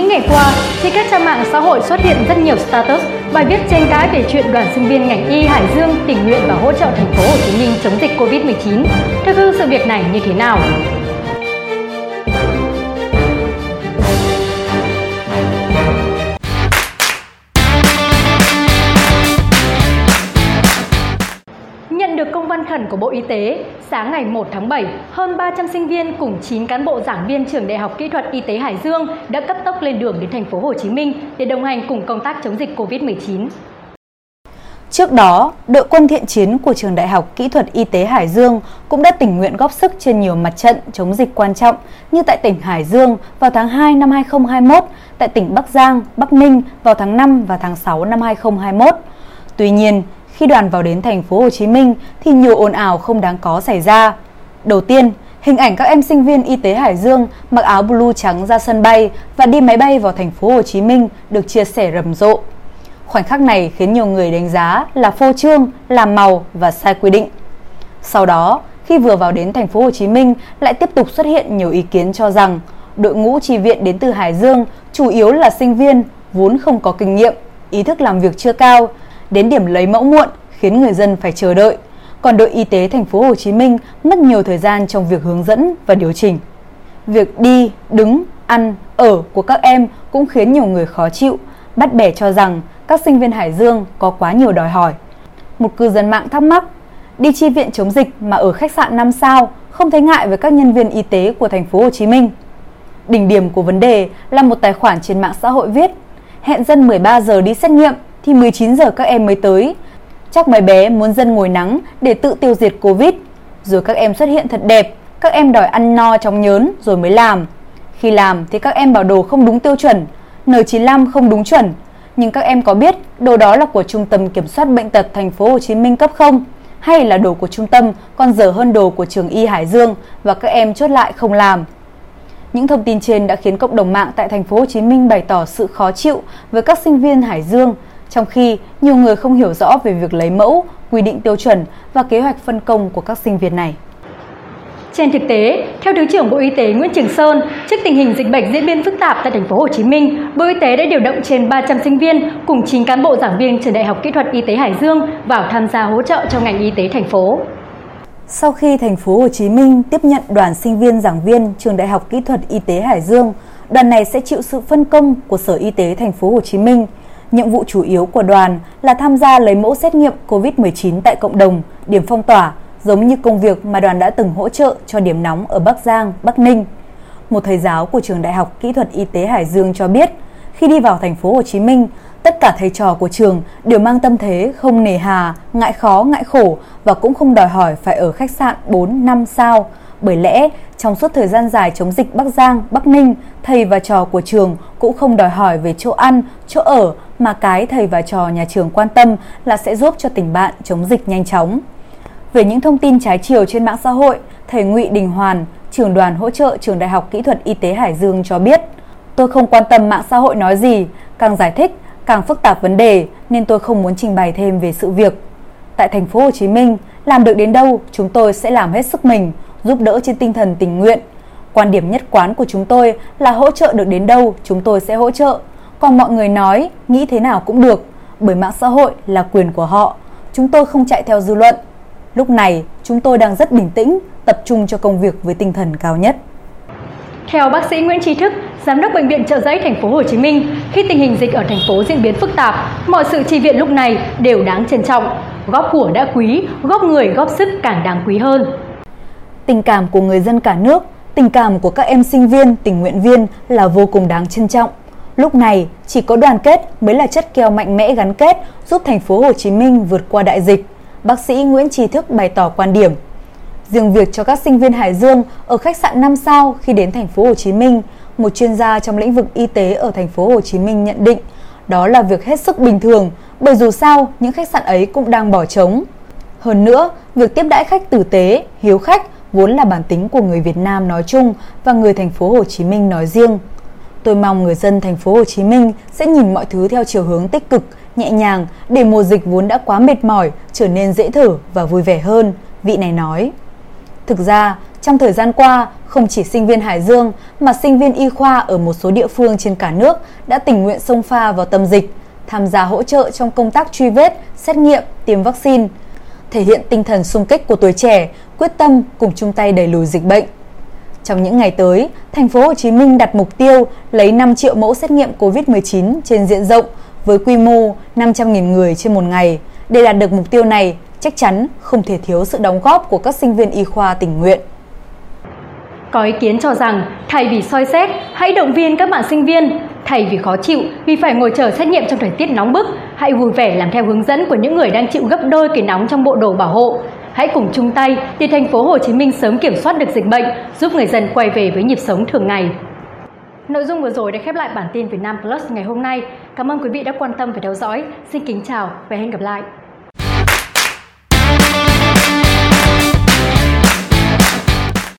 Những ngày qua, trên các trang mạng xã hội xuất hiện rất nhiều status bài viết tranh cãi về chuyện đoàn sinh viên ngành y Hải Dương tình nguyện và hỗ trợ thành phố Hồ Chí Minh chống dịch Covid-19. Thực hư sự việc này như thế nào? Khẩn của Bộ Y tế, sáng ngày 1 tháng 7, hơn 300 sinh viên cùng 9 cán bộ giảng viên trường Đại học Kỹ thuật Y tế Hải Dương đã cấp tốc lên đường đến thành phố Hồ Chí Minh để đồng hành cùng công tác chống dịch Covid-19. Trước đó, đội quân thiện chiến của trường Đại học Kỹ thuật Y tế Hải Dương cũng đã tình nguyện góp sức trên nhiều mặt trận chống dịch quan trọng như tại tỉnh Hải Dương vào tháng 2 năm 2021, tại tỉnh Bắc Giang, Bắc Ninh vào tháng 5 và tháng 6 năm 2021. Tuy nhiên, khi đoàn vào đến thành phố Hồ Chí Minh thì nhiều ồn ào không đáng có xảy ra. Đầu tiên, hình ảnh các em sinh viên y tế Hải Dương mặc áo blue trắng ra sân bay và đi máy bay vào thành phố Hồ Chí Minh được chia sẻ rầm rộ. Khoảnh khắc này khiến nhiều người đánh giá là phô trương, làm màu và sai quy định. Sau đó, khi vừa vào đến thành phố Hồ Chí Minh lại tiếp tục xuất hiện nhiều ý kiến cho rằng đội ngũ tri viện đến từ Hải Dương chủ yếu là sinh viên vốn không có kinh nghiệm, ý thức làm việc chưa cao, đến điểm lấy mẫu muộn khiến người dân phải chờ đợi. Còn đội y tế thành phố Hồ Chí Minh mất nhiều thời gian trong việc hướng dẫn và điều chỉnh. Việc đi, đứng, ăn, ở của các em cũng khiến nhiều người khó chịu, bắt bẻ cho rằng các sinh viên Hải Dương có quá nhiều đòi hỏi. Một cư dân mạng thắc mắc, đi chi viện chống dịch mà ở khách sạn 5 sao không thấy ngại với các nhân viên y tế của thành phố Hồ Chí Minh. Đỉnh điểm của vấn đề là một tài khoản trên mạng xã hội viết hẹn dân 13 giờ đi xét nghiệm thì 19 giờ các em mới tới. Chắc mấy bé muốn dân ngồi nắng để tự tiêu diệt Covid. Rồi các em xuất hiện thật đẹp, các em đòi ăn no chóng nhớn rồi mới làm. Khi làm thì các em bảo đồ không đúng tiêu chuẩn, N95 không đúng chuẩn. Nhưng các em có biết đồ đó là của Trung tâm Kiểm soát Bệnh tật Thành phố Hồ Chí Minh cấp không? Hay là đồ của trung tâm còn dở hơn đồ của trường Y Hải Dương và các em chốt lại không làm? Những thông tin trên đã khiến cộng đồng mạng tại thành phố Hồ Chí Minh bày tỏ sự khó chịu với các sinh viên Hải Dương trong khi nhiều người không hiểu rõ về việc lấy mẫu, quy định tiêu chuẩn và kế hoạch phân công của các sinh viên này. Trên thực tế, theo Thứ trưởng Bộ Y tế Nguyễn Trường Sơn, trước tình hình dịch bệnh diễn biến phức tạp tại thành phố Hồ Chí Minh, Bộ Y tế đã điều động trên 300 sinh viên cùng 9 cán bộ giảng viên trường Đại học Kỹ thuật Y tế Hải Dương vào tham gia hỗ trợ cho ngành y tế thành phố. Sau khi thành phố Hồ Chí Minh tiếp nhận đoàn sinh viên giảng viên trường Đại học Kỹ thuật Y tế Hải Dương, đoàn này sẽ chịu sự phân công của Sở Y tế thành phố Hồ Chí Minh – Nhiệm vụ chủ yếu của đoàn là tham gia lấy mẫu xét nghiệm COVID-19 tại cộng đồng, điểm phong tỏa, giống như công việc mà đoàn đã từng hỗ trợ cho điểm nóng ở Bắc Giang, Bắc Ninh. Một thầy giáo của trường Đại học Kỹ thuật Y tế Hải Dương cho biết, khi đi vào thành phố Hồ Chí Minh, tất cả thầy trò của trường đều mang tâm thế không nề hà, ngại khó, ngại khổ và cũng không đòi hỏi phải ở khách sạn 4 5 sao bởi lẽ, trong suốt thời gian dài chống dịch Bắc Giang, Bắc Ninh, thầy và trò của trường cũng không đòi hỏi về chỗ ăn, chỗ ở mà cái thầy và trò nhà trường quan tâm là sẽ giúp cho tỉnh bạn chống dịch nhanh chóng. Về những thông tin trái chiều trên mạng xã hội, thầy Ngụy Đình Hoàn, trưởng đoàn hỗ trợ trường Đại học Kỹ thuật Y tế Hải Dương cho biết, tôi không quan tâm mạng xã hội nói gì, càng giải thích càng phức tạp vấn đề nên tôi không muốn trình bày thêm về sự việc. Tại thành phố Hồ Chí Minh, làm được đến đâu chúng tôi sẽ làm hết sức mình, giúp đỡ trên tinh thần tình nguyện. Quan điểm nhất quán của chúng tôi là hỗ trợ được đến đâu chúng tôi sẽ hỗ trợ. Còn mọi người nói nghĩ thế nào cũng được, bởi mạng xã hội là quyền của họ. Chúng tôi không chạy theo dư luận. Lúc này, chúng tôi đang rất bình tĩnh, tập trung cho công việc với tinh thần cao nhất. Theo bác sĩ Nguyễn Trí Thức, giám đốc bệnh viện Trợ Giấy thành phố Hồ Chí Minh, khi tình hình dịch ở thành phố diễn biến phức tạp, mọi sự chi viện lúc này đều đáng trân trọng. Góp của đã quý, góp người góp sức càng đáng quý hơn tình cảm của người dân cả nước, tình cảm của các em sinh viên, tình nguyện viên là vô cùng đáng trân trọng. Lúc này, chỉ có đoàn kết mới là chất keo mạnh mẽ gắn kết giúp thành phố Hồ Chí Minh vượt qua đại dịch. Bác sĩ Nguyễn Trí Thức bày tỏ quan điểm. Riêng việc cho các sinh viên Hải Dương ở khách sạn 5 sao khi đến thành phố Hồ Chí Minh, một chuyên gia trong lĩnh vực y tế ở thành phố Hồ Chí Minh nhận định, đó là việc hết sức bình thường, bởi dù sao những khách sạn ấy cũng đang bỏ trống. Hơn nữa, việc tiếp đãi khách tử tế, hiếu khách vốn là bản tính của người Việt Nam nói chung và người thành phố Hồ Chí Minh nói riêng. Tôi mong người dân thành phố Hồ Chí Minh sẽ nhìn mọi thứ theo chiều hướng tích cực, nhẹ nhàng để mùa dịch vốn đã quá mệt mỏi trở nên dễ thở và vui vẻ hơn, vị này nói. Thực ra, trong thời gian qua, không chỉ sinh viên Hải Dương mà sinh viên y khoa ở một số địa phương trên cả nước đã tình nguyện xông pha vào tâm dịch, tham gia hỗ trợ trong công tác truy vết, xét nghiệm, tiêm vaccine, thể hiện tinh thần sung kích của tuổi trẻ, quyết tâm cùng chung tay đẩy lùi dịch bệnh. Trong những ngày tới, thành phố Hồ Chí Minh đặt mục tiêu lấy 5 triệu mẫu xét nghiệm COVID-19 trên diện rộng với quy mô 500.000 người trên một ngày. Để đạt được mục tiêu này, chắc chắn không thể thiếu sự đóng góp của các sinh viên y khoa tình nguyện. Có ý kiến cho rằng, thay vì soi xét, hãy động viên các bạn sinh viên. Thay vì khó chịu vì phải ngồi chờ xét nghiệm trong thời tiết nóng bức, hãy vui vẻ làm theo hướng dẫn của những người đang chịu gấp đôi cái nóng trong bộ đồ bảo hộ. Hãy cùng chung tay để thành phố Hồ Chí Minh sớm kiểm soát được dịch bệnh, giúp người dân quay về với nhịp sống thường ngày. Nội dung vừa rồi đã khép lại bản tin Việt Nam Plus ngày hôm nay. Cảm ơn quý vị đã quan tâm và theo dõi. Xin kính chào và hẹn gặp lại.